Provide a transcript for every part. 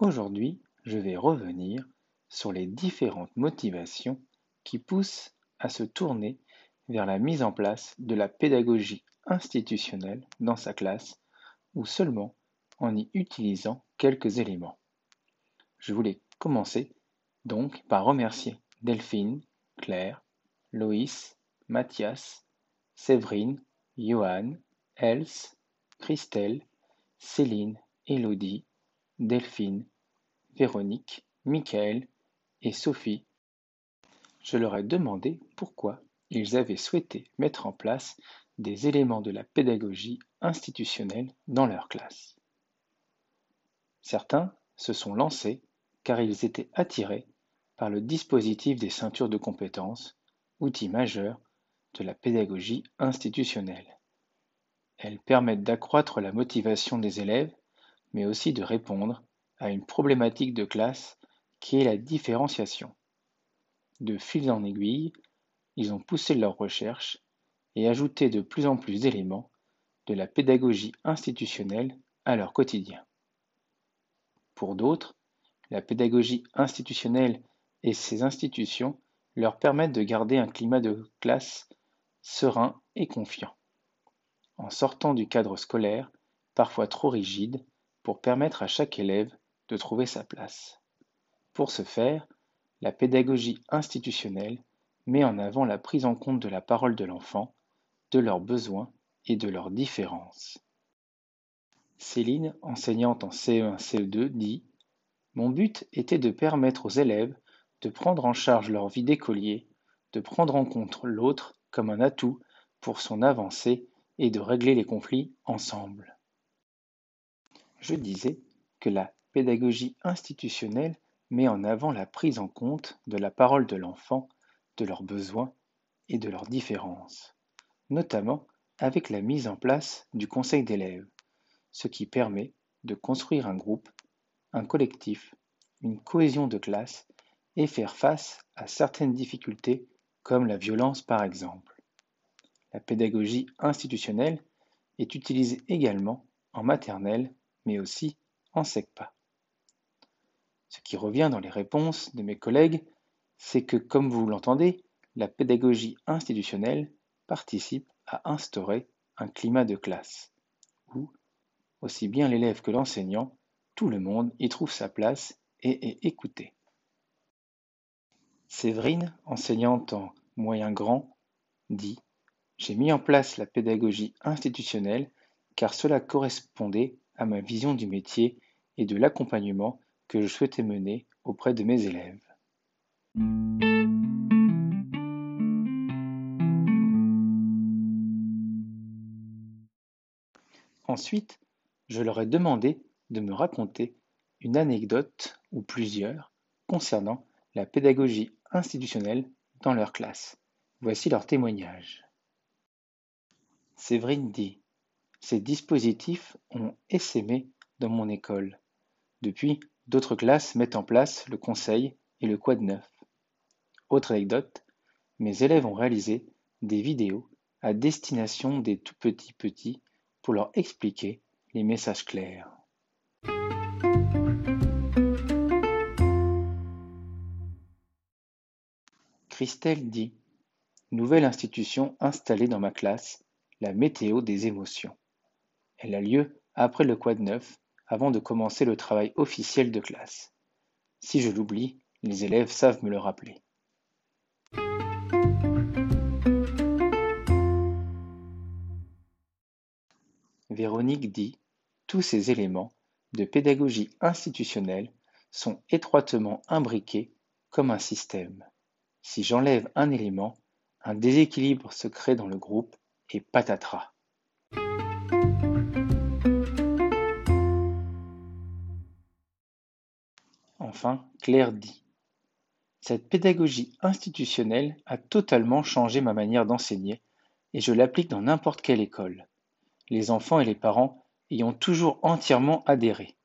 Aujourd'hui je vais revenir sur les différentes motivations qui poussent à se tourner vers la mise en place de la pédagogie institutionnelle dans sa classe ou seulement en y utilisant quelques éléments. Je voulais commencer donc par remercier Delphine, Claire, Loïs, Mathias, Séverine, Johan, Else, Christelle, Céline, Élodie, Delphine, Véronique, Michael et Sophie. Je leur ai demandé pourquoi ils avaient souhaité mettre en place des éléments de la pédagogie institutionnelle dans leur classe. Certains se sont lancés car ils étaient attirés par le dispositif des ceintures de compétences, outil majeur de la pédagogie institutionnelle. Elles permettent d'accroître la motivation des élèves, mais aussi de répondre à une problématique de classe qui est la différenciation. De fil en aiguille, ils ont poussé leurs recherches et ajouté de plus en plus d'éléments de la pédagogie institutionnelle à leur quotidien. Pour d'autres, la pédagogie institutionnelle et ses institutions leur permettent de garder un climat de classe serein et confiant, en sortant du cadre scolaire, parfois trop rigide, pour permettre à chaque élève de trouver sa place. Pour ce faire, la pédagogie institutionnelle met en avant la prise en compte de la parole de l'enfant, de leurs besoins et de leurs différences. Céline, enseignante en CE1-CE2, dit Mon but était de permettre aux élèves de prendre en charge leur vie d'écolier, de prendre en compte l'autre comme un atout pour son avancée et de régler les conflits ensemble. Je disais que la pédagogie institutionnelle met en avant la prise en compte de la parole de l'enfant, de leurs besoins et de leurs différences, notamment avec la mise en place du conseil d'élèves, ce qui permet de construire un groupe, un collectif, une cohésion de classe et faire face à certaines difficultés comme la violence par exemple. La pédagogie institutionnelle est utilisée également en maternelle mais aussi en SECPA. Ce qui revient dans les réponses de mes collègues, c'est que, comme vous l'entendez, la pédagogie institutionnelle participe à instaurer un climat de classe, où, aussi bien l'élève que l'enseignant, tout le monde y trouve sa place et est écouté. Séverine, enseignante en moyen grand, dit J'ai mis en place la pédagogie institutionnelle car cela correspondait à ma vision du métier et de l'accompagnement que je souhaitais mener auprès de mes élèves. Ensuite, je leur ai demandé de me raconter une anecdote ou plusieurs concernant la pédagogie institutionnelle dans leur classe. Voici leur témoignage. Séverine dit Ces dispositifs ont essaimé dans mon école. Depuis, d'autres classes mettent en place le conseil et le quad neuf. Autre anecdote, mes élèves ont réalisé des vidéos à destination des tout petits petits pour leur expliquer les messages clairs. Christelle dit Nouvelle institution installée dans ma classe, la météo des émotions. Elle a lieu après le quad neuf, avant de commencer le travail officiel de classe. Si je l'oublie, les élèves savent me le rappeler. Véronique dit Tous ces éléments de pédagogie institutionnelle sont étroitement imbriqués comme un système. Si j'enlève un élément, un déséquilibre se crée dans le groupe et patatras. Claire dit Cette pédagogie institutionnelle a totalement changé ma manière d'enseigner et je l'applique dans n'importe quelle école. Les enfants et les parents y ont toujours entièrement adhéré.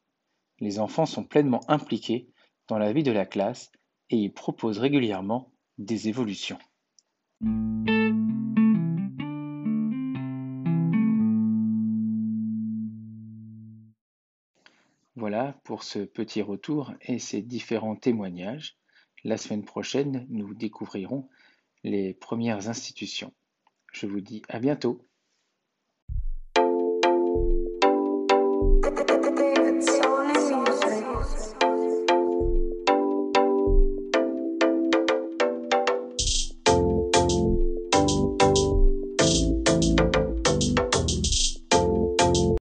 Les enfants sont pleinement impliqués dans la vie de la classe et y proposent régulièrement des évolutions. Voilà pour ce petit retour et ces différents témoignages. La semaine prochaine, nous découvrirons les premières institutions. Je vous dis à bientôt.